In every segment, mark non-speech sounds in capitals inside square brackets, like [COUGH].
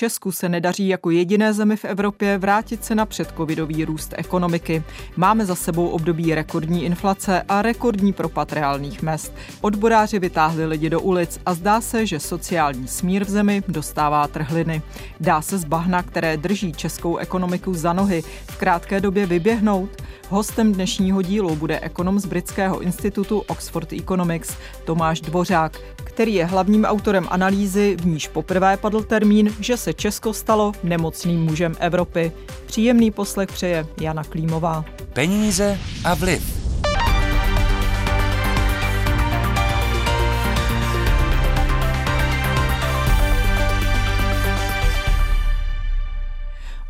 Česku se nedaří jako jediné zemi v Evropě vrátit se na předcovidový růst ekonomiky. Máme za sebou období rekordní inflace a rekordní propad reálných mest. Odboráři vytáhli lidi do ulic a zdá se, že sociální smír v zemi dostává trhliny. Dá se z bahna, které drží českou ekonomiku za nohy, v krátké době vyběhnout? Hostem dnešního dílu bude ekonom z britského institutu Oxford Economics Tomáš Dvořák, který je hlavním autorem analýzy, v níž poprvé padl termín, že se Česko stalo nemocným mužem Evropy. Příjemný poslech přeje Jana Klímová. Peníze a vliv.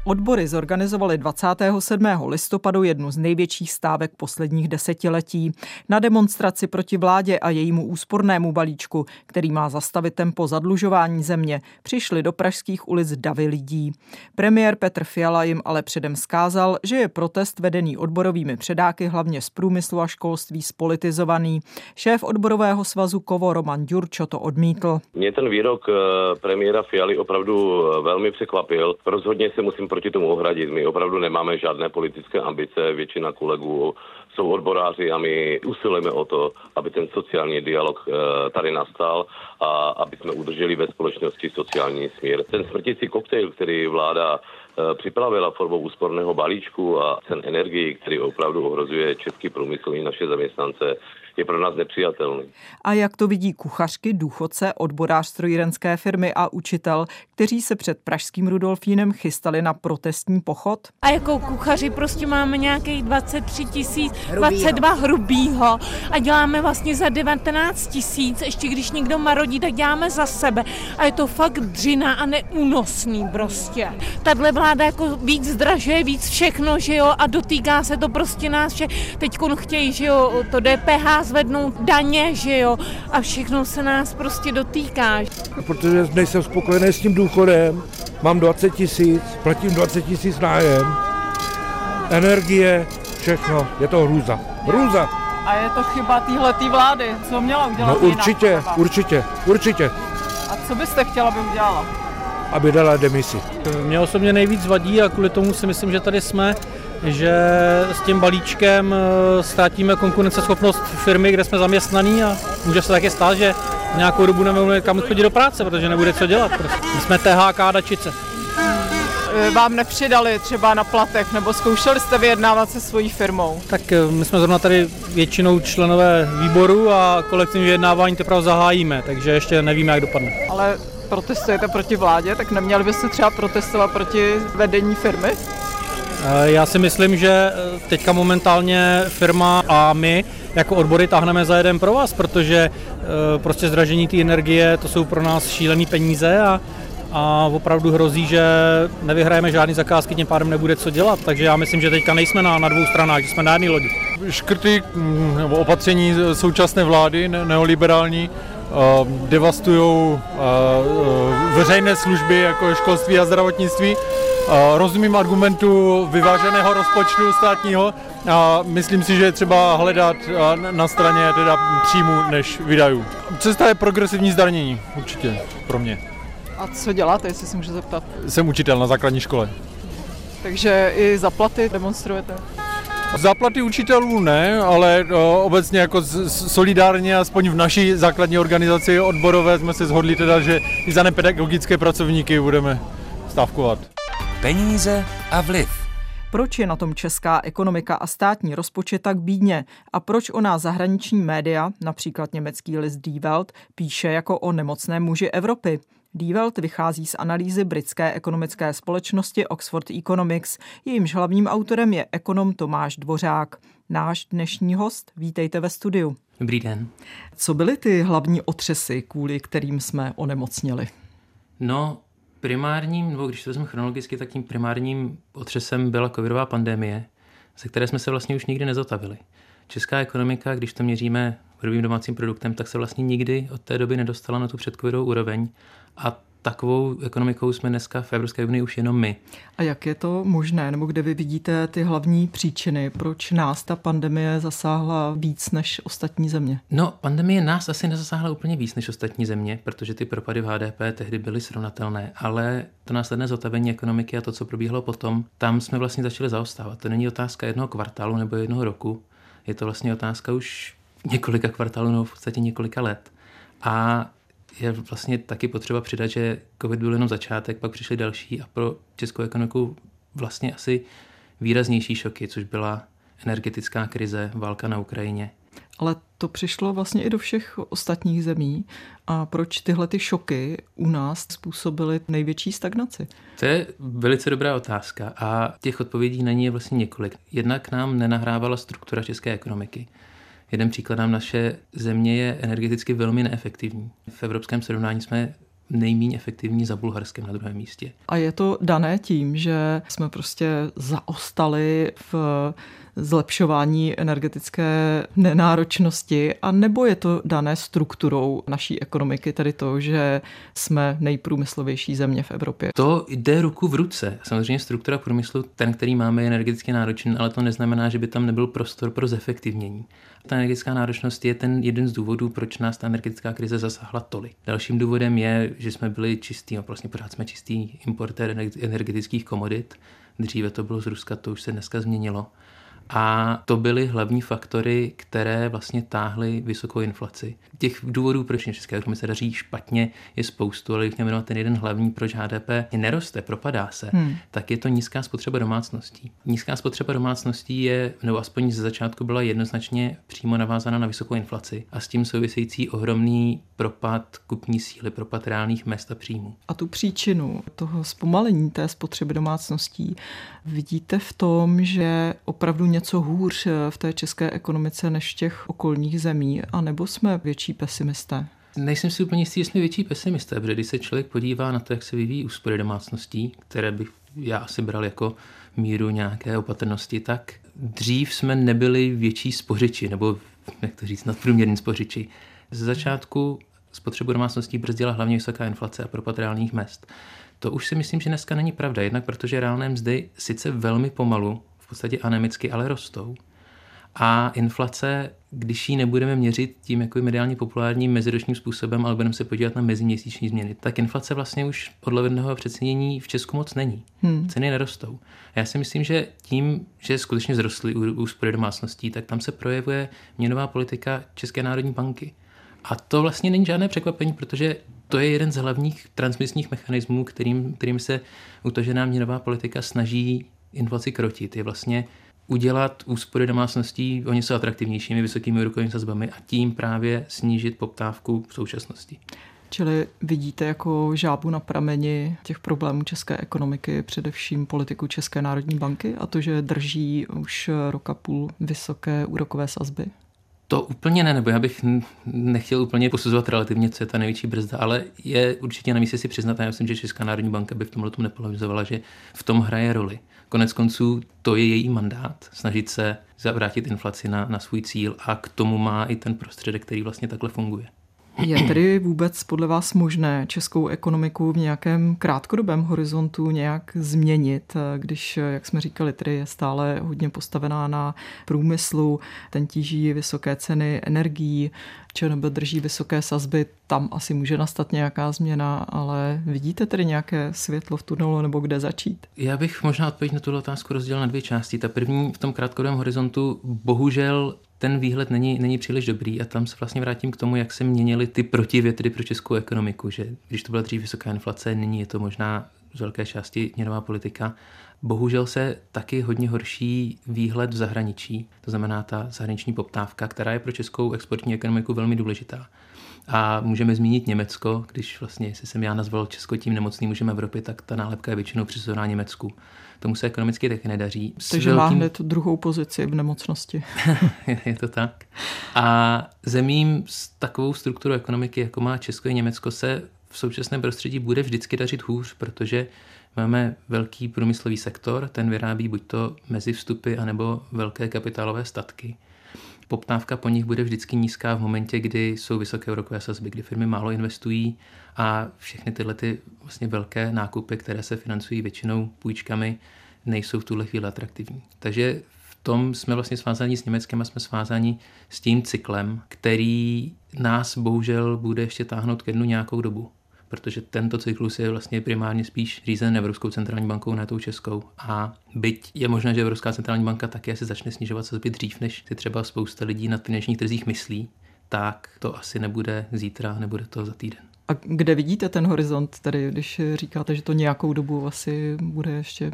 Odbory zorganizovaly 27. listopadu jednu z největších stávek posledních desetiletí. Na demonstraci proti vládě a jejímu úspornému balíčku, který má zastavit tempo zadlužování země, přišli do pražských ulic davy lidí. Premiér Petr Fiala jim ale předem skázal, že je protest vedený odborovými předáky hlavně z průmyslu a školství spolitizovaný. Šéf odborového svazu Kovo Roman Ďurčo to odmítl. Mě ten výrok eh, premiéra Fialy opravdu eh, velmi překvapil. Rozhodně se musím proti tomu ohradit. My opravdu nemáme žádné politické ambice, většina kolegů jsou odboráři a my usilujeme o to, aby ten sociální dialog eh, tady nastal a aby jsme udrželi ve společnosti sociální směr. Ten smrtící koktejl, který vláda eh, připravila formou úsporného balíčku a cen energii, který opravdu ohrozuje český průmysl i naše zaměstnance, je pro nás nepřijatelný. A jak to vidí kuchařky, důchodce, odborář strojírenské firmy a učitel, kteří se před pražským Rudolfínem chystali na protestní pochod? A jako kuchaři prostě máme nějakých 23 tisíc, 22 hrubýho a děláme vlastně za 19 tisíc, ještě když někdo marodí, tak děláme za sebe. A je to fakt dřina a neúnosný prostě. Tadle vláda jako víc zdražuje, víc všechno, že jo, a dotýká se to prostě nás všech. Teď chtějí, že jo, to DPH zvednout daně, že jo, a všechno se nás prostě dotýká. Protože nejsem spokojený s tím důchodem, mám 20 tisíc, platím 20 tisíc nájem, energie, všechno, je to hrůza. Hrůza. A je to chyba téhletý vlády, co měla udělat No určitě, jinak, určitě, určitě. A co byste chtěla, aby udělala? Aby dala demisi. Mě osobně nejvíc vadí a kvůli tomu si myslím, že tady jsme, že s tím balíčkem eh, ztratíme konkurenceschopnost firmy, kde jsme zaměstnaný a může se také stát, že nějakou dobu nebudeme kam chodit do práce, protože nebude co dělat. Prostě. My jsme THK dačice. Eh, Vám nepřidali třeba na platech, nebo zkoušeli jste vyjednávat se svojí firmou? Tak eh, my jsme zrovna tady většinou členové výboru a kolektivní vyjednávání teprve zahájíme, takže ještě nevíme, jak dopadne. Ale protestujete proti vládě, tak neměli byste třeba protestovat proti vedení firmy? Eh, Já si myslím, že teďka momentálně firma a my jako odbory táhneme za jeden pro vás, protože prostě zdražení té energie, to jsou pro nás šílené peníze a, a opravdu hrozí, že nevyhrajeme žádný zakázky, tím pádem nebude co dělat. Takže já myslím, že teďka nejsme na, na dvou stranách, že jsme na jedné lodi. Škrty mm, nebo opatření současné vlády ne- neoliberální devastují veřejné služby jako školství a zdravotnictví. Rozumím argumentu vyváženého rozpočtu státního a myslím si, že je třeba hledat na straně teda příjmu než výdajů. Cesta je progresivní zdanění, určitě pro mě. A co děláte, jestli se můžu zeptat? Jsem učitel na základní škole. Takže i za platy demonstrujete? Záplaty učitelů ne, ale o, obecně jako solidárně, aspoň v naší základní organizaci odborové jsme se shodli teda, že i za nepedagogické pracovníky budeme stávkovat. Peníze a vliv. Proč je na tom česká ekonomika a státní rozpočet tak bídně a proč o nás zahraniční média, například německý list Die Welt, píše jako o nemocné muži Evropy? Die Welt vychází z analýzy britské ekonomické společnosti Oxford Economics. Jejímž hlavním autorem je ekonom Tomáš Dvořák. Náš dnešní host, vítejte ve studiu. Dobrý den. Co byly ty hlavní otřesy, kvůli kterým jsme onemocněli? No, primárním, nebo když to vezmeme chronologicky, tak tím primárním otřesem byla covidová pandemie, ze které jsme se vlastně už nikdy nezotavili. Česká ekonomika, když to měříme hrubým domácím produktem, tak se vlastně nikdy od té doby nedostala na tu předcovidovou úroveň. A takovou ekonomikou jsme dneska v Evropské unii už jenom my. A jak je to možné, nebo kde vy vidíte ty hlavní příčiny, proč nás ta pandemie zasáhla víc než ostatní země? No, pandemie nás asi nezasáhla úplně víc než ostatní země, protože ty propady v HDP tehdy byly srovnatelné, ale to následné zotavení ekonomiky a to, co probíhalo potom, tam jsme vlastně začali zaostávat. To není otázka jednoho kvartálu nebo jednoho roku, je to vlastně otázka už několika kvartálů nebo v podstatě několika let. A je vlastně taky potřeba přidat, že COVID byl jenom začátek, pak přišly další a pro českou ekonomiku vlastně asi výraznější šoky, což byla energetická krize, válka na Ukrajině. Ale to přišlo vlastně i do všech ostatních zemí. A proč tyhle ty šoky u nás způsobily největší stagnaci? To je velice dobrá otázka a těch odpovědí na ní je vlastně několik. Jednak nám nenahrávala struktura české ekonomiky. Jeden příkladem naše země je energeticky velmi neefektivní. V evropském srovnání jsme nejméně efektivní za Bulharskem na druhém místě. A je to dané tím, že jsme prostě zaostali v zlepšování energetické nenáročnosti, a nebo je to dané strukturou naší ekonomiky, tedy to, že jsme nejprůmyslovější země v Evropě? To jde ruku v ruce. Samozřejmě struktura průmyslu, ten, který máme, je energeticky náročný, ale to neznamená, že by tam nebyl prostor pro zefektivnění. Ta energetická náročnost je ten jeden z důvodů, proč nás ta energetická krize zasáhla tolik. Dalším důvodem je, že jsme byli čistý, a vlastně pořád jsme čistý importér energetických komodit. Dříve to bylo z Ruska, to už se dneska změnilo. A to byly hlavní faktory, které vlastně táhly vysokou inflaci. Těch důvodů, proč České ekonomice daří špatně, je spoustu, ale když jmenovat ten jeden hlavní, proč HDP neroste, propadá se, hmm. tak je to nízká spotřeba domácností. Nízká spotřeba domácností je, nebo aspoň ze začátku byla jednoznačně přímo navázána na vysokou inflaci a s tím související ohromný propad kupní síly, propad reálných mest a příjmů. A tu příčinu toho zpomalení té spotřeby domácností vidíte v tom, že opravdu něco hůř v té české ekonomice než v těch okolních zemí, anebo jsme větší pesimisté? Nejsem si úplně jistý, jsme větší pesimisté, protože když se člověk podívá na to, jak se vyvíjí úspory domácností, které bych já asi bral jako míru nějaké opatrnosti, tak dřív jsme nebyli větší spořiči, nebo jak to říct, nadprůměrní spořiči. Ze začátku spotřebu domácností brzdila hlavně vysoká inflace a propad reálných mest. To už si myslím, že dneska není pravda, jednak protože reálné mzdy sice velmi pomalu, podstatě anemicky, ale rostou. A inflace, když ji nebudeme měřit tím jako mediálně populárním meziročním způsobem, ale budeme se podívat na meziměsíční změny, tak inflace vlastně už podle vedného přecenění v Česku moc není. Hmm. Ceny nerostou. A já si myslím, že tím, že skutečně zrostly úspory domácností, tak tam se projevuje měnová politika České národní banky. A to vlastně není žádné překvapení, protože to je jeden z hlavních transmisních mechanismů, kterým, kterým se utažená měnová politika snaží inflaci krotit. Je vlastně udělat úspory domácností o něco atraktivnějšími vysokými úrokovými sazbami a tím právě snížit poptávku v současnosti. Čili vidíte jako žábu na prameni těch problémů české ekonomiky, především politiku České národní banky a to, že drží už roka půl vysoké úrokové sazby? To úplně ne, nebo já bych nechtěl úplně posuzovat relativně, co je ta největší brzda, ale je určitě na místě si přiznat, a já myslím, že Česká národní banka by v tomhle tom nepolemizovala, že v tom hraje roli. Konec konců to je její mandát, snažit se zavrátit inflaci na, na svůj cíl a k tomu má i ten prostředek, který vlastně takhle funguje. Je tedy vůbec podle vás možné českou ekonomiku v nějakém krátkodobém horizontu nějak změnit, když, jak jsme říkali, tedy je stále hodně postavená na průmyslu, ten tíží vysoké ceny energií, ČNB drží vysoké sazby, tam asi může nastat nějaká změna, ale vidíte tedy nějaké světlo v tunelu nebo kde začít? Já bych možná odpověď na tuto otázku rozdělil na dvě části. Ta první v tom krátkodobém horizontu bohužel ten výhled není, není příliš dobrý a tam se vlastně vrátím k tomu, jak se měnily ty protivětry pro českou ekonomiku, že když to byla dřív vysoká inflace, nyní je to možná z velké části měnová politika. Bohužel se taky hodně horší výhled v zahraničí, to znamená ta zahraniční poptávka, která je pro českou exportní ekonomiku velmi důležitá. A můžeme zmínit Německo, když vlastně, jestli jsem já nazval Česko tím nemocným mužem Evropy, tak ta nálepka je většinou přisuzovaná Německu. Tomu se ekonomicky taky nedaří. Takže velkým... má hned druhou pozici v nemocnosti. [LAUGHS] je to tak. A zemím s takovou strukturou ekonomiky, jako má Česko i Německo, se v současném prostředí bude vždycky dařit hůř, protože máme velký průmyslový sektor, ten vyrábí buď to mezi vstupy, anebo velké kapitálové statky. poptávka po nich bude vždycky nízká v momentě, kdy jsou vysoké úrokové sazby, kdy firmy málo investují a všechny tyhle ty vlastně velké nákupy, které se financují většinou půjčkami, nejsou v tuhle chvíli atraktivní. Takže v tom jsme vlastně svázáni s Německem a jsme svázáni s tím cyklem, který nás bohužel bude ještě táhnout ke dnu nějakou dobu protože tento cyklus je vlastně primárně spíš řízen Evropskou centrální bankou, ne tou českou. A byť je možné, že Evropská centrální banka také se začne snižovat sazby dřív, než si třeba spousta lidí na finančních trzích myslí, tak to asi nebude zítra, nebude to za týden. A kde vidíte ten horizont, tedy když říkáte, že to nějakou dobu asi bude ještě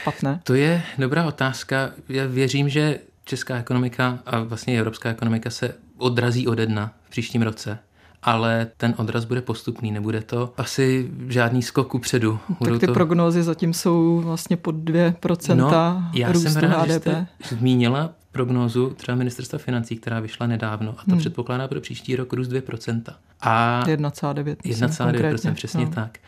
špatné? To je dobrá otázka. Já věřím, že česká ekonomika a vlastně evropská ekonomika se odrazí ode dna v příštím roce ale ten odraz bude postupný, nebude to asi žádný skok upředu. Tak ty to... prognózy zatím jsou vlastně pod 2% no, já růstu jsem rád, HDP. Že jste zmínila prognózu třeba ministerstva financí, která vyšla nedávno a to hmm. předpokládá pro příští rok růst 2%. A 1,9%. 1,9%, přesně no. tak.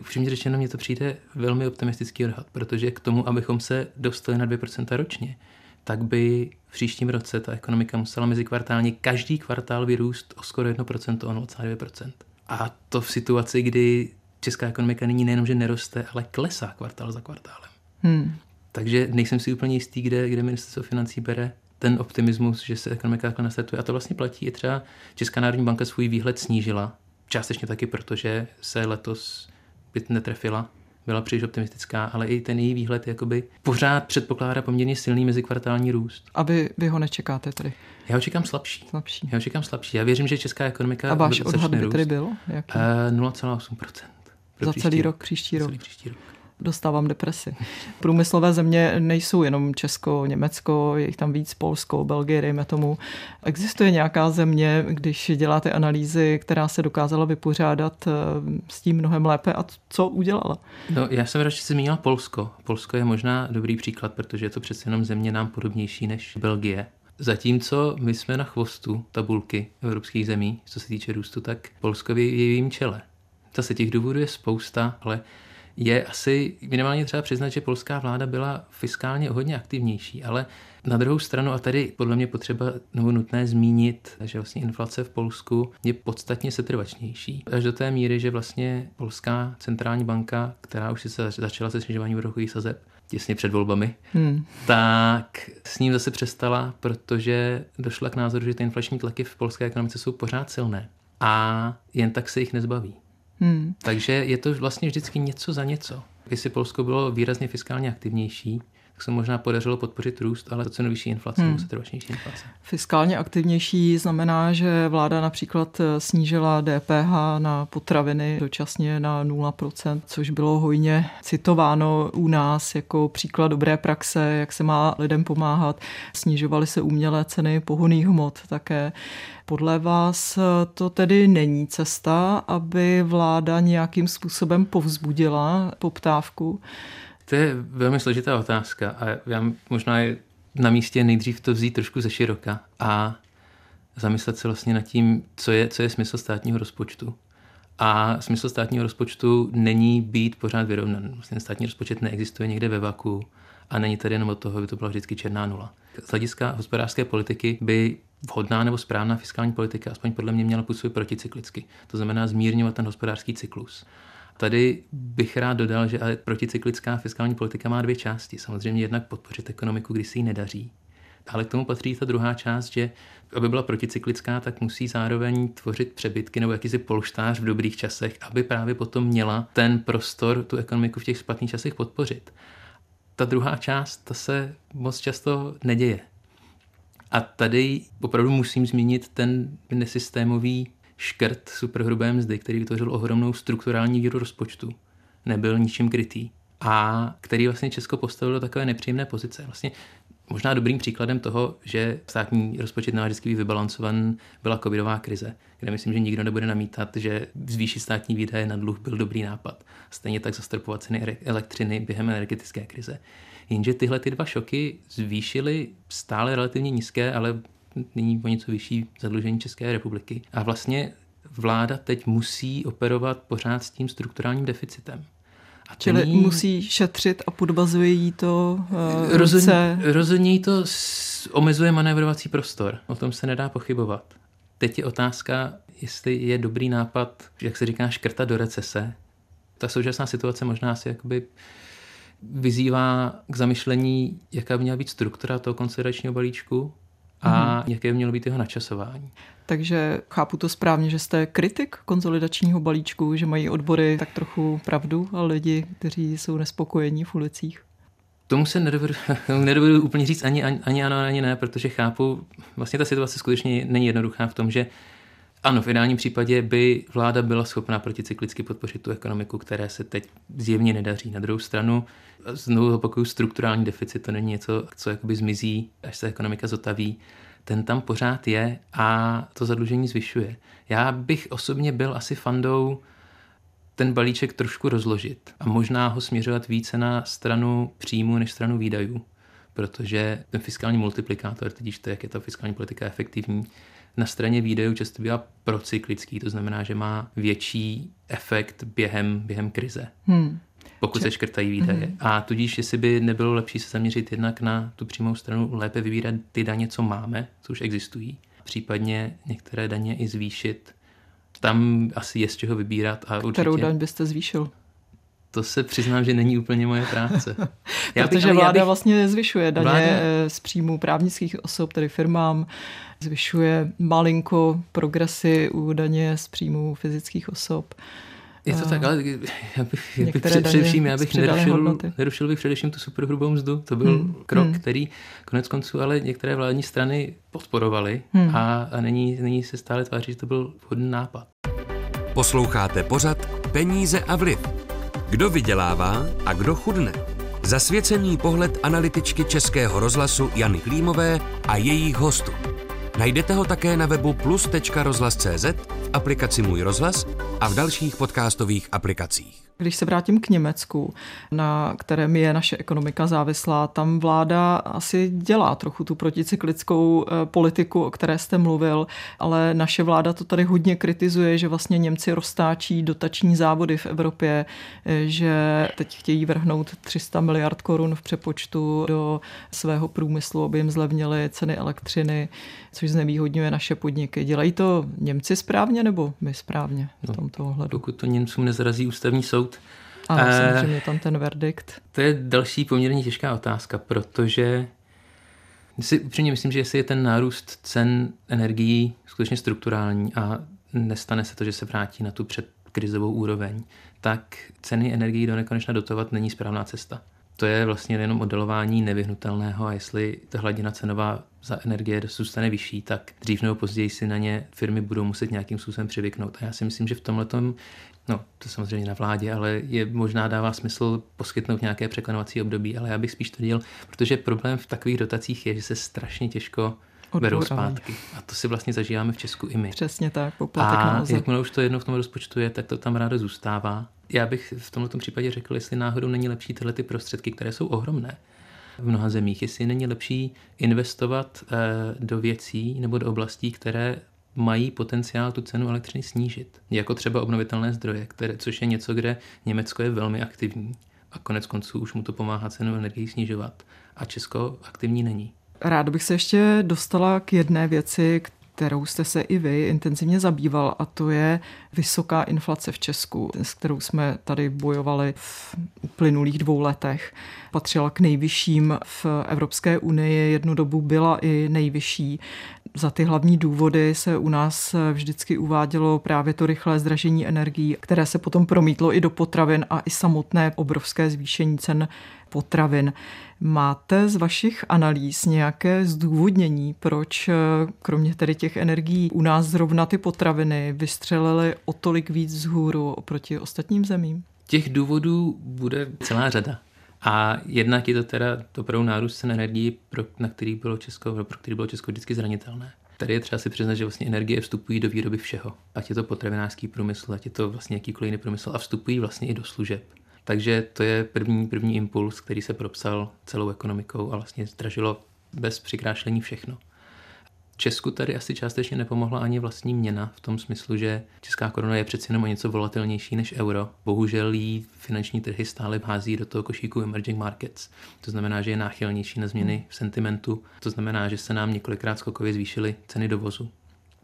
Upřímně řečeno, mně to přijde velmi optimistický odhad, protože k tomu, abychom se dostali na 2% ročně, tak by v příštím roce ta ekonomika musela mezi kvartálně každý kvartál vyrůst o skoro 1%, o 0,2%. A to v situaci, kdy česká ekonomika nyní nejenom, že neroste, ale klesá kvartál za kvartálem. Hmm. Takže nejsem si úplně jistý, kde, kde ministerstvo financí bere ten optimismus, že se ekonomika takhle nastartuje. A to vlastně platí i třeba Česká národní banka svůj výhled snížila. Částečně taky proto, že se letos byt netrefila byla příliš optimistická, ale i ten její výhled jakoby pořád předpokládá poměrně silný mezikvartální růst. A vy, vy ho nečekáte tedy? Já ho čekám slabší. slabší. Já ho čekám slabší. Já věřím, že česká ekonomika A váš odhad by tedy byl? Jaký? Uh, 0,8%. Za celý rok, příští rok. Celý příští rok dostávám depresi. [LAUGHS] Průmyslové země nejsou jenom Česko, Německo, je jich tam víc, Polsko, Belgie, dejme tomu. Existuje nějaká země, když děláte analýzy, která se dokázala vypořádat eh, s tím mnohem lépe a co udělala? No, já jsem radši zmínila Polsko. Polsko je možná dobrý příklad, protože je to přece jenom země nám podobnější než Belgie. Zatímco my jsme na chvostu tabulky evropských zemí, co se týče růstu, tak Polsko je v jejím čele. Zase těch důvodů je spousta, ale je asi minimálně třeba přiznat, že polská vláda byla fiskálně hodně aktivnější, ale na druhou stranu, a tady podle mě potřeba nebo nutné zmínit, že vlastně inflace v Polsku je podstatně setrvačnější. Až do té míry, že vlastně Polská centrální banka, která už se začala se snižováním úrokových sazeb, těsně před volbami, hmm. tak s ním zase přestala, protože došla k názoru, že ty inflační tlaky v polské ekonomice jsou pořád silné a jen tak se jich nezbaví. Hmm. Takže je to vlastně vždycky něco za něco. Jestli Polsko bylo výrazně fiskálně aktivnější, tak se možná podařilo podpořit růst, ale to cenu vyšší inflace, hmm. se trvačnější inflace. Fiskálně aktivnější znamená, že vláda například snížila DPH na potraviny dočasně na 0%, což bylo hojně citováno u nás jako příklad dobré praxe, jak se má lidem pomáhat. Snižovaly se umělé ceny pohoných hmot také. Podle vás to tedy není cesta, aby vláda nějakým způsobem povzbudila poptávku? To je velmi složitá otázka a já možná je na místě nejdřív to vzít trošku ze široka a zamyslet se vlastně nad tím, co je, co je smysl státního rozpočtu. A smysl státního rozpočtu není být pořád vyrovnan. Vlastně státní rozpočet neexistuje někde ve vaku a není tady jenom od toho, aby to byla vždycky černá nula. Z hlediska hospodářské politiky by vhodná nebo správná fiskální politika, aspoň podle mě, měla působit proticyklicky. To znamená zmírňovat ten hospodářský cyklus. Tady bych rád dodal, že ale proticyklická fiskální politika má dvě části. Samozřejmě jednak podpořit ekonomiku, když se jí nedaří. Ale k tomu patří ta druhá část, že aby byla proticyklická, tak musí zároveň tvořit přebytky nebo jakýsi polštář v dobrých časech, aby právě potom měla ten prostor tu ekonomiku v těch špatných časech podpořit. Ta druhá část, ta se moc často neděje. A tady opravdu musím zmínit ten nesystémový škrt superhrubé mzdy, který vytvořil ohromnou strukturální díru rozpočtu, nebyl ničím krytý a který vlastně Česko postavil do takové nepříjemné pozice. Vlastně možná dobrým příkladem toho, že státní rozpočet nemá vždycky být vybalancovan, byla covidová krize, kde myslím, že nikdo nebude namítat, že zvýšit státní výdaje na dluh byl dobrý nápad. Stejně tak zastropovat ceny elektřiny během energetické krize. Jenže tyhle ty dva šoky zvýšily stále relativně nízké, ale nyní o něco vyšší zadlužení České republiky. A vlastně vláda teď musí operovat pořád s tím strukturálním deficitem. A Čili ní... musí šetřit a podbazuje jí to uh, rozhodně, rozhodně jí to omezuje manévrovací prostor. O tom se nedá pochybovat. Teď je otázka, jestli je dobrý nápad, jak se říká, škrta do recese. Ta současná situace možná si jakoby vyzývá k zamyšlení, jaká by měla být struktura toho konsolidačního balíčku a mm. jaké by mělo být jeho načasování. Takže chápu to správně, že jste kritik konsolidačního balíčku, že mají odbory tak trochu pravdu a lidi, kteří jsou nespokojení v ulicích? Tomu se nedovedu, [LAUGHS] nedovedu úplně říct ani, ani, ani ano, ani ne, protože chápu, vlastně ta situace skutečně není jednoduchá v tom, že ano, v ideálním případě by vláda byla schopná proticyklicky podpořit tu ekonomiku, které se teď zjevně nedaří. Na druhou stranu, znovu opakuju, strukturální deficit to není něco, co jakoby zmizí, až se ekonomika zotaví. Ten tam pořád je a to zadlužení zvyšuje. Já bych osobně byl asi fandou ten balíček trošku rozložit a možná ho směřovat více na stranu příjmu než stranu výdajů, protože ten fiskální multiplikátor, teď to, jak je ta fiskální politika efektivní, na straně výdajů často bývá procyklický, to znamená, že má větší efekt během, během krize. Hmm. Pokud se škrtají výdaje. Hmm. A tudíž, jestli by nebylo lepší se zaměřit jednak na tu přímou stranu, lépe vybírat ty daně, co máme, co už existují, případně některé daně i zvýšit. Tam asi je z čeho vybírat. A Kterou určitě... daň byste zvýšil? To se přiznám, že není úplně moje práce. [LAUGHS] já Protože bych, vláda bych... vlastně zvyšuje daně vláda... Eh, z příjmu právnických osob, tedy firmám, zvyšuje malinko progresy u daně z příjmu fyzických osob. Je to tak, ale já bych, já bych před, především, já bych nerušil, nerušil bych především tu superhrubou mzdu. To byl hmm. krok, hmm. který konec konců ale některé vládní strany podporovaly hmm. a, a není, není se stále tváří, že to byl vhodný nápad. Posloucháte pořad Peníze a vliv. Kdo vydělává a kdo chudne? Zasvěcený pohled analytičky Českého rozhlasu Jany Klímové a jejich hostů. Najdete ho také na webu plus.rozhlas.cz, v aplikaci Můj rozhlas a v dalších podcastových aplikacích. Když se vrátím k Německu, na kterém je naše ekonomika závislá, tam vláda asi dělá trochu tu proticyklickou eh, politiku, o které jste mluvil, ale naše vláda to tady hodně kritizuje, že vlastně Němci roztáčí dotační závody v Evropě, eh, že teď chtějí vrhnout 300 miliard korun v přepočtu do svého průmyslu, aby jim zlevnily ceny elektřiny, což znevýhodňuje naše podniky. Dělají to Němci správně nebo my správně v no, tomto ohledu? Pokud to Němcům nezrazí ústavní soud, soud. Ano, uh, samozřejmě tam ten verdikt. To je další poměrně těžká otázka, protože si upřímně myslím, že jestli je ten nárůst cen energií skutečně strukturální a nestane se to, že se vrátí na tu předkrizovou úroveň, tak ceny energií do nekonečna dotovat není správná cesta. To je vlastně jenom oddalování nevyhnutelného a jestli ta hladina cenová za energie zůstane vyšší, tak dřív nebo později si na ně firmy budou muset nějakým způsobem přivyknout. A já si myslím, že v tomhle No, to samozřejmě na vládě, ale je možná dává smysl poskytnout nějaké překlenovací období, ale já bych spíš to dělal, protože problém v takových dotacích je, že se strašně těžko berou zpátky. A to si vlastně zažíváme v Česku i my. Přesně tak, poplatek A jakmile už to jedno v tom rozpočtu je, tak to tam rádo zůstává. Já bych v tomto případě řekl, jestli náhodou není lepší tyhle ty prostředky, které jsou ohromné v mnoha zemích, jestli není lepší investovat eh, do věcí nebo do oblastí, které mají potenciál tu cenu elektřiny snížit. Jako třeba obnovitelné zdroje, které, což je něco, kde Německo je velmi aktivní a konec konců už mu to pomáhá cenu energii snižovat a Česko aktivní není. Rád bych se ještě dostala k jedné věci, kterou jste se i vy intenzivně zabýval, a to je vysoká inflace v Česku, s kterou jsme tady bojovali v uplynulých dvou letech. Patřila k nejvyšším v Evropské unii, jednu dobu byla i nejvyšší. Za ty hlavní důvody se u nás vždycky uvádělo právě to rychlé zdražení energií, které se potom promítlo i do potravin a i samotné obrovské zvýšení cen potravin. Máte z vašich analýz nějaké zdůvodnění, proč eh, kromě tedy těch energií u nás zrovna ty potraviny vystřelily o tolik víc vzhůru oproti ostatním zemím? Těch důvodů bude celá řada. A jednak je to teda opravdu nárůst cen energií, pro, na který bylo Česko, pro který bylo Česko vždycky zranitelné. Tady je třeba si přiznat, že vlastně energie vstupují do výroby všeho. Ať je to potravinářský průmysl, ať je to vlastně jakýkoliv jiný průmysl a vstupují vlastně i do služeb. Takže to je první, první impuls, který se propsal celou ekonomikou a vlastně zdražilo bez přikrášlení všechno. Česku tady asi částečně nepomohla ani vlastní měna v tom smyslu, že česká koruna je přeci jenom o něco volatilnější než euro. Bohužel jí finanční trhy stále hází do toho košíku emerging markets. To znamená, že je náchylnější na změny v sentimentu. To znamená, že se nám několikrát skokově zvýšily ceny dovozu.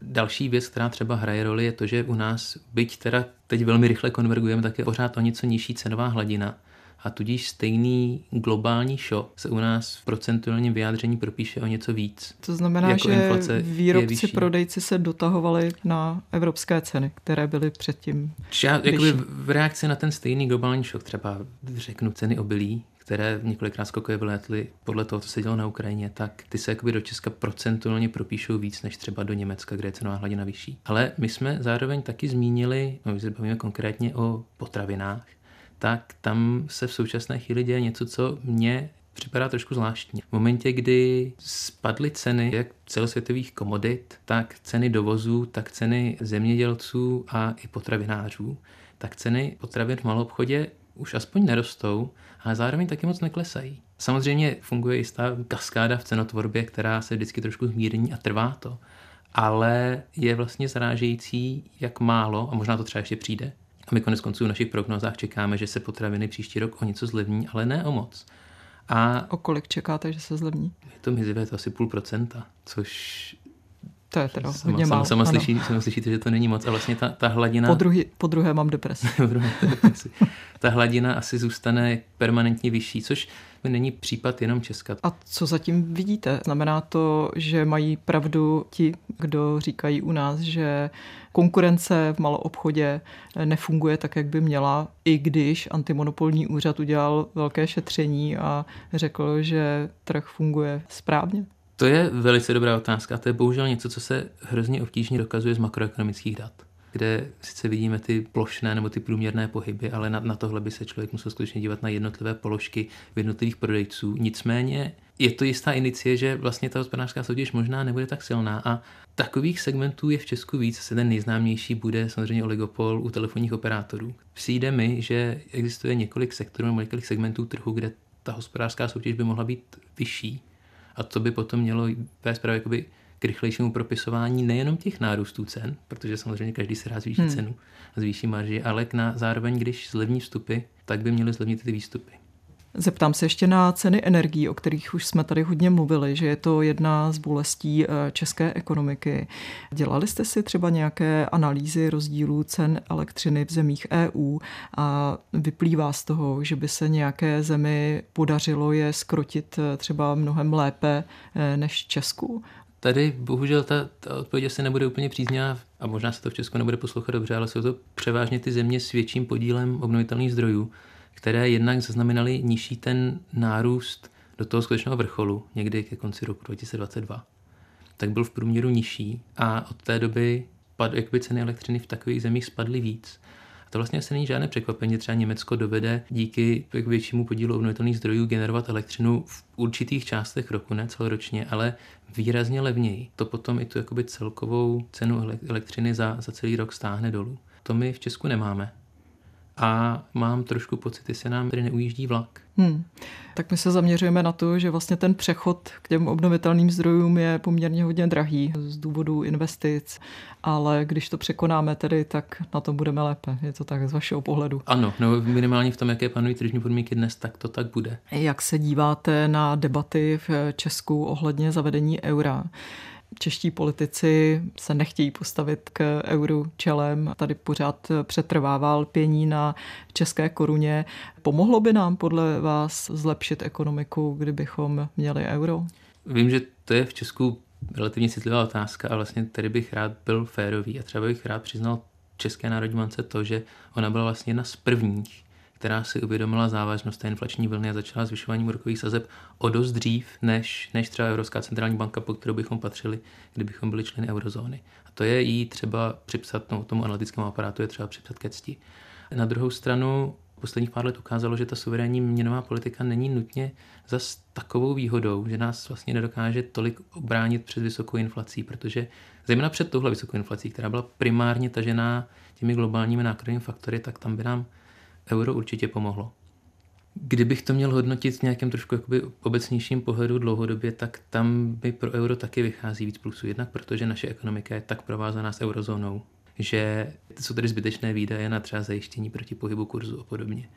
Další věc, která třeba hraje roli, je to, že u nás, byť teda teď velmi rychle konvergujeme, tak je pořád o něco nižší cenová hladina a tudíž stejný globální šok se u nás v procentuálním vyjádření propíše o něco víc. To znamená, jako že výrobci, prodejci se dotahovali na evropské ceny, které byly předtím Já, jakoby v reakci na ten stejný globální šok, třeba řeknu ceny obilí, které několikrát skokově vylétly podle toho, co se dělo na Ukrajině, tak ty se jakoby do Česka procentuálně propíšou víc než třeba do Německa, kde je cenová hladina vyšší. Ale my jsme zároveň taky zmínili, no, my se bavíme konkrétně o potravinách, tak tam se v současné chvíli děje něco, co mě připadá trošku zvláštně. V momentě, kdy spadly ceny jak celosvětových komodit, tak ceny dovozů, tak ceny zemědělců a i potravinářů, tak ceny potravin v malobchodě už aspoň nerostou, ale zároveň taky moc neklesají. Samozřejmě funguje jistá kaskáda v cenotvorbě, která se vždycky trošku zmírní a trvá to. Ale je vlastně zarážející, jak málo, a možná to třeba ještě přijde, a my konec konců v našich prognozách čekáme, že se potraviny příští rok o něco zlevní, ale ne o moc. A o kolik čekáte, že se zlevní? Je to mizivé, to asi půl procenta, což to je teda sama, hodně málo. Sama, slyší, sama slyšíte, že to není moc. A vlastně ta, ta hladina... Po, druhý, po druhé mám depresi. [LAUGHS] po druhé depresi. ta hladina asi zůstane permanentně vyšší, což není případ jenom Česka. A co zatím vidíte? Znamená to, že mají pravdu ti, kdo říkají u nás, že konkurence v maloobchodě nefunguje tak, jak by měla, i když antimonopolní úřad udělal velké šetření a řekl, že trh funguje správně? To je velice dobrá otázka. To je bohužel něco, co se hrozně obtížně dokazuje z makroekonomických dat kde sice vidíme ty plošné nebo ty průměrné pohyby, ale na, na tohle by se člověk musel skutečně dívat na jednotlivé položky v jednotlivých prodejců. Nicméně je to jistá indicie, že vlastně ta hospodářská soutěž možná nebude tak silná a takových segmentů je v Česku víc. Se ten nejznámější bude samozřejmě oligopol u telefonních operátorů. Přijde mi, že existuje několik sektorů nebo několik segmentů trhu, kde ta hospodářská soutěž by mohla být vyšší. A to by potom mělo vést právě jakoby k rychlejšímu propisování nejenom těch nárůstů cen, protože samozřejmě každý se rád zvýší hmm. cenu a zvýší marži, ale k na, zároveň, když zlevní vstupy, tak by měly zlevnit ty výstupy. Zeptám se ještě na ceny energií, o kterých už jsme tady hodně mluvili, že je to jedna z bolestí eh, české ekonomiky. Dělali jste si třeba nějaké analýzy rozdílů cen elektřiny v zemích EU a vyplývá z toho, že by se nějaké zemi podařilo je skrotit eh, třeba mnohem lépe eh, než Česku? Tady bohužel ta, ta odpověď asi nebude úplně příznivá a možná se to v Česku nebude poslouchat dobře, ale jsou to převážně ty země s větším podílem obnovitelných zdrojů, které jednak zaznamenaly nižší ten nárůst do toho skutečného vrcholu, někdy ke konci roku 2022, tak byl v průměru nižší a od té doby pad, jakoby ceny elektřiny v takových zemích spadly víc. A to vlastně asi není žádné překvapení, třeba Německo dovede díky k většímu podílu obnovitelných zdrojů generovat elektřinu v určitých částech roku, ne celoročně, ale výrazně levněji. To potom i tu jakoby celkovou cenu elektřiny za, za celý rok stáhne dolů. To my v Česku nemáme a mám trošku pocit, že se nám tady neujíždí vlak. Hmm. Tak my se zaměřujeme na to, že vlastně ten přechod k těm obnovitelným zdrojům je poměrně hodně drahý z důvodu investic, ale když to překonáme tedy, tak na to budeme lépe. Je to tak z vašeho pohledu? Ano, no minimálně v tom, jaké panují tržní podmínky dnes, tak to tak bude. Jak se díváte na debaty v Česku ohledně zavedení eura? Čeští politici se nechtějí postavit k euru čelem. Tady pořád přetrvává lpění na české koruně. Pomohlo by nám podle vás zlepšit ekonomiku, kdybychom měli euro? Vím, že to je v Česku relativně citlivá otázka a vlastně tady bych rád byl férový a třeba bych rád přiznal České národní bance to, že ona byla vlastně jedna z prvních, která si uvědomila závažnost té inflační vlny a začala zvyšováním úrokových sazeb o dost dřív, než, než třeba Evropská centrální banka, po kterou bychom patřili, kdybychom byli členy eurozóny. A to je jí třeba připsat, no, tomu analytickému aparátu je třeba připsat ke cti. Na druhou stranu posledních pár let ukázalo, že ta suverénní měnová politika není nutně za takovou výhodou, že nás vlastně nedokáže tolik obránit před vysokou inflací, protože zejména před touhle vysokou inflací, která byla primárně tažená těmi globálními nákladovými faktory, tak tam by nám euro určitě pomohlo. Kdybych to měl hodnotit v nějakém trošku jakoby obecnějším pohledu dlouhodobě, tak tam by pro euro taky vychází víc plusů. Jednak protože naše ekonomika je tak provázaná s eurozónou, že jsou tady zbytečné výdaje na třeba zajištění proti pohybu kurzu a podobně.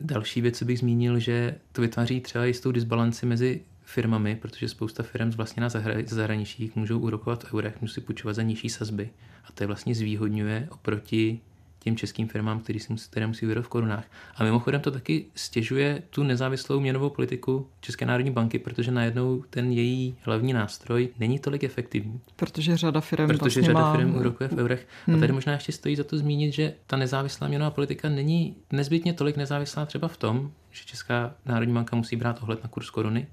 Další věc, co bych zmínil, že to vytváří třeba jistou disbalanci mezi firmami, protože spousta firm vlastně na zahraničí můžou úrokovat v eurech, můžou si půjčovat za nižší sazby a to je vlastně zvýhodňuje oproti těm českým firmám, který si musí, které musí vydat v korunách. A mimochodem to taky stěžuje tu nezávislou měnovou politiku České národní banky, protože najednou ten její hlavní nástroj není tolik efektivní. Protože řada firm Protože vlastně řada má... firm úrokuje v eurech. Hmm. A tady možná ještě stojí za to zmínit, že ta nezávislá měnová politika není nezbytně tolik nezávislá třeba v tom, že Česká národní banka musí brát ohled na kurz koruny,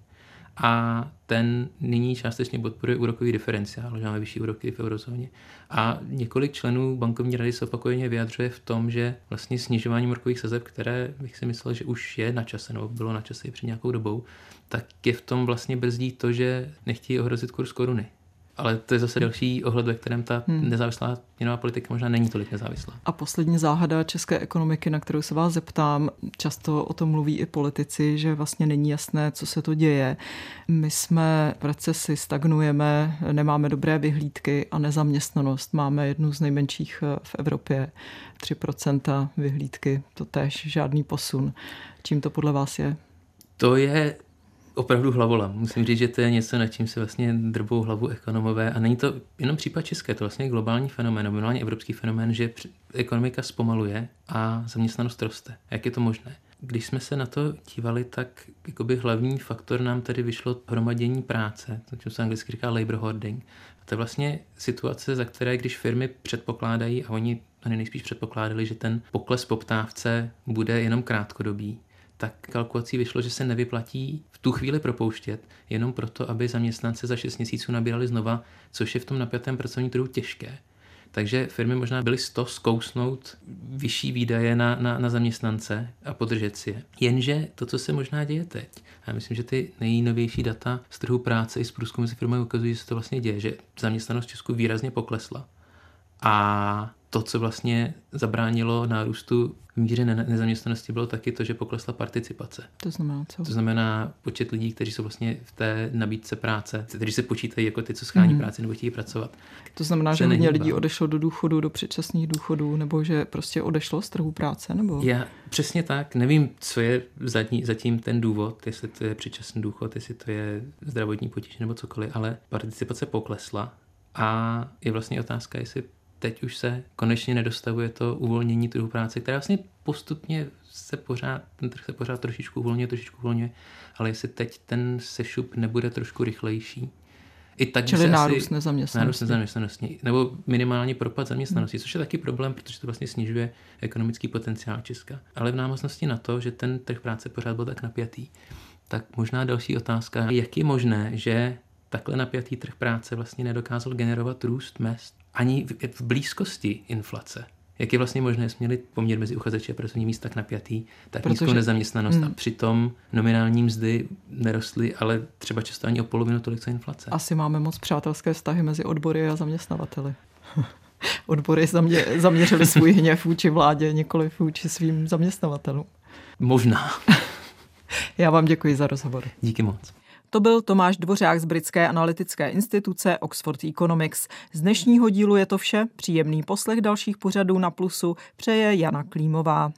a ten nyní částečně podporuje úrokový diferenciál, že máme vyšší úroky v eurozóně. A několik členů bankovní rady se opakovaně vyjadřuje v tom, že vlastně snižování úrokových sazeb, které bych si myslel, že už je na čase, nebo bylo na čase i před nějakou dobou, tak je v tom vlastně brzdí to, že nechtějí ohrozit kurz koruny. Ale to je zase další ohled, ve kterém ta hmm. nezávislá měnová politika možná není tolik nezávislá. A poslední záhada české ekonomiky, na kterou se vás zeptám, často o tom mluví i politici, že vlastně není jasné, co se to děje. My jsme v recesi, stagnujeme, nemáme dobré vyhlídky a nezaměstnanost máme jednu z nejmenších v Evropě. 3% vyhlídky, to tež žádný posun. Čím to podle vás je? To je opravdu hlavolam. Musím říct, že to je něco, nad čím se vlastně drbou hlavu ekonomové. A není to jenom případ české, to vlastně globální fenomén, globální evropský fenomén, že ekonomika zpomaluje a zaměstnanost roste. Jak je to možné? Když jsme se na to dívali, tak jakoby hlavní faktor nám tady vyšlo hromadění práce, to, čemu se anglicky říká labor hoarding. A to je vlastně situace, za které, když firmy předpokládají, a oni nejspíš předpokládali, že ten pokles poptávce bude jenom krátkodobý, tak kalkulací vyšlo, že se nevyplatí v tu chvíli propouštět, jenom proto, aby zaměstnance za 6 měsíců nabírali znova, což je v tom napjatém pracovním trhu těžké. Takže firmy možná byly z toho zkousnout vyšší výdaje na, na, na zaměstnance a podržet si je. Jenže to, co se možná děje teď, já myslím, že ty nejnovější data z trhu práce i z průzkumu mezi firmami ukazují, že se to vlastně děje, že zaměstnanost v Česku výrazně poklesla. A to, co vlastně zabránilo nárůstu v míře nezaměstnanosti, bylo taky to, že poklesla participace. To znamená co? To znamená počet lidí, kteří jsou vlastně v té nabídce práce, kteří se počítají jako ty, co schání mm. práci nebo chtějí pracovat. To znamená, že hodně lidí odešlo do důchodu, do předčasných důchodů, nebo že prostě odešlo z trhu práce? Nebo? Já přesně tak. Nevím, co je zatím, zatím ten důvod, jestli to je předčasný důchod, jestli to je zdravotní potíž nebo cokoliv, ale participace poklesla a je vlastně otázka, jestli teď už se konečně nedostavuje to uvolnění trhu práce, která vlastně postupně se pořád, ten trh se pořád trošičku uvolňuje, trošičku uvolňuje, ale jestli teď ten sešup nebude trošku rychlejší, i tak Čili nárůst asi, nezaměstnanosti. Nárůst nezaměstnanosti. Nebo minimálně propad zaměstnanosti, hmm. což je taky problém, protože to vlastně snižuje ekonomický potenciál Česka. Ale v návaznosti na to, že ten trh práce pořád byl tak napjatý, tak možná další otázka, jak je možné, že takhle napjatý trh práce vlastně nedokázal generovat růst mest ani v, v blízkosti inflace. Jak je vlastně možné, jsme měli poměr mezi uchazeči a pracovní míst tak napjatý, tak Protože, nízkou nezaměstnanost hmm. a přitom nominální mzdy nerostly, ale třeba často ani o polovinu tolik, co inflace. Asi máme moc přátelské vztahy mezi odbory a zaměstnavateli. [LAUGHS] Odbory zamě, zaměřili svůj hněv vůči vládě, nikoli vůči svým zaměstnavatelům. Možná. [LAUGHS] Já vám děkuji za rozhovor. Díky moc. To byl Tomáš Dvořák z britské analytické instituce Oxford Economics. Z dnešního dílu je to vše. Příjemný poslech dalších pořadů na Plusu přeje Jana Klímová.